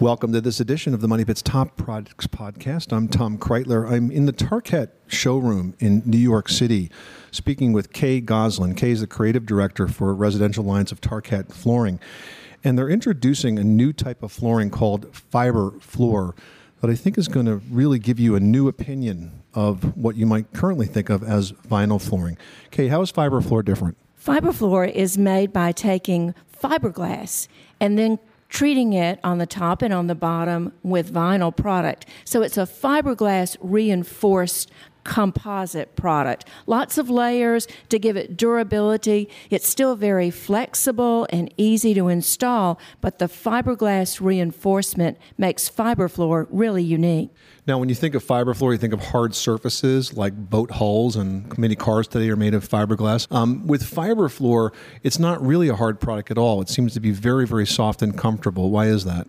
Welcome to this edition of the Money Pits Top Products Podcast. I'm Tom Kraeutler. I'm in the Tarkett showroom in New York City speaking with Kay Goslin. Kay is the creative director for residential lines of Tarkett Flooring. And they're introducing a new type of flooring called FiberFloor that I think is going to really give you a new opinion of what you might currently think of as vinyl flooring. Kay, how is FiberFloor different? FiberFloor is made by taking fiberglass and then treating it on the top and on the bottom with vinyl product. So it's a fiberglass reinforced composite product. Lots of layers to give it durability. It's still very flexible and easy to install, but the fiberglass reinforcement makes FiberFloor really unique. Now, when you think of fiberfloor, you think of hard surfaces like boat hulls, and many cars today are made of fiberglass. Um, with FiberFloor, it's not really a hard product at all. It seems to be very, very soft and comfortable. Why is that?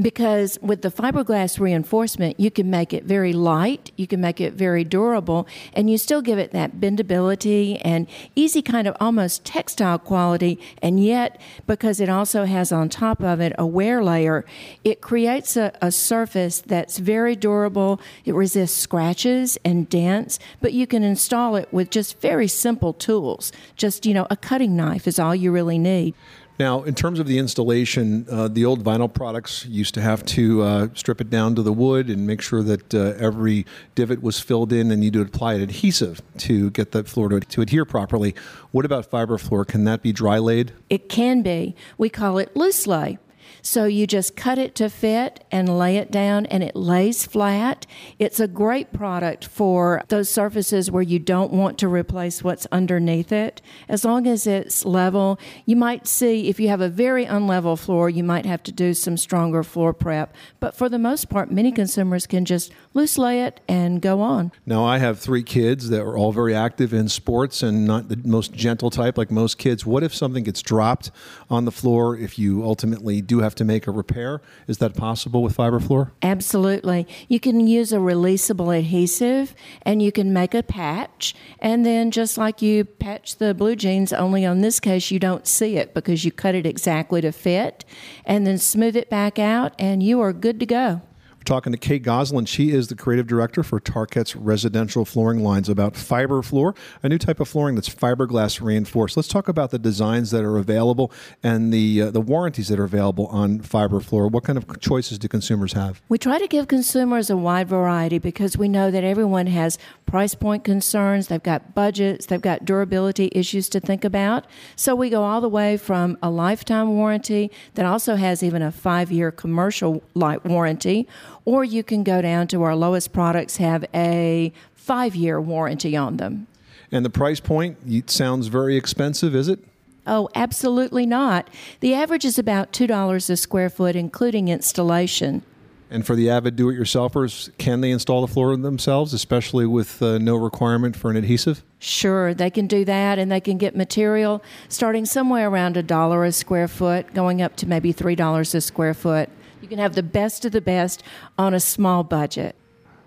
Because with the fiberglass reinforcement, you can make it very light, you can make it very durable, and you still give it that bendability and easy kind of almost textile quality. And yet, because it also has on top of it a wear layer, it creates a, a surface that's very durable. It resists scratches and dents, but you can install it with just very simple tools. Just, you know, a cutting knife is all you really need. Now, in terms of the installation, uh, the old vinyl products used to have to uh, strip it down to the wood and make sure that uh, every divot was filled in, and you to apply an adhesive to get that floor to, to adhere properly. What about FiberFloor? Can that be dry laid? It can be. We call it loose lay. So you just cut it to fit and lay it down, and it lays flat. It's a great product for those surfaces where you don't want to replace what's underneath it. As long as it's level, you might see if you have a very unlevel floor, you might have to do some stronger floor prep. But for the most part, many consumers can just loose lay it and go on. Now, I have three kids that are all very active in sports and not the most gentle type like most kids. What if something gets dropped on the floor if you ultimately do have have to make a repair. Is that possible with FiberFloor? Absolutely. You can use a releasable adhesive and you can make a patch. And then, just like you patch the blue jeans, only on this case, you don't see it because you cut it exactly to fit and then smooth it back out, and you are good to go talking to Kate Goslin. She is the creative director for Tarkett's residential flooring lines about FiberFloor, a new type of flooring that's fiberglass reinforced. Let's talk about the designs that are available and the uh, the warranties that are available on FiberFloor. What kind of choices do consumers have? We try to give consumers a wide variety because we know that everyone has price point concerns, they've got budgets, they've got durability issues to think about. So we go all the way from a lifetime warranty that also has even a 5-year commercial light warranty or you can go down to our lowest products have a five year warranty on them. And the price point it sounds very expensive, is it? Oh, absolutely not. The average is about $2 a square foot, including installation. And for the avid do it yourselfers, can they install the floor themselves, especially with uh, no requirement for an adhesive? Sure, they can do that and they can get material starting somewhere around a dollar a square foot, going up to maybe $3 a square foot. You can have the best of the best on a small budget.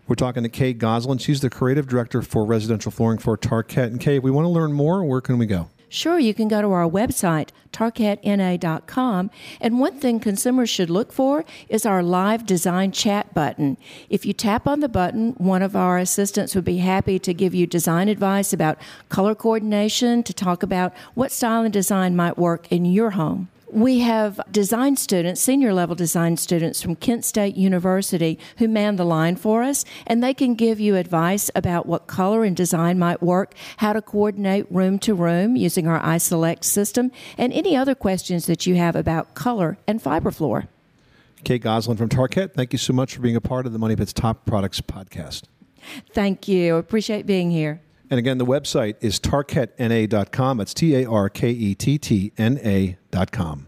We're talking to Kay Goslin. She's the creative director for residential flooring for Tarkett. And Kay, if we want to learn more, where can we go? Sure, you can go to our website, tarkettna.com. And one thing consumers should look for is our live design chat button. If you tap on the button, one of our assistants would be happy to give you design advice about color coordination, to talk about what style and design might work in your home. We have design students, senior level design students from Kent State University who man the line for us, and they can give you advice about what color and design might work, how to coordinate room to room using our iSelect system, and any other questions that you have about color and FiberFloor. Kate Goslin from Tarkett, thank you so much for being a part of the Money Pits Top Products podcast. Thank you. Appreciate being here. And again, the website is tarkettna.com. It's T A R K E T T N A.com.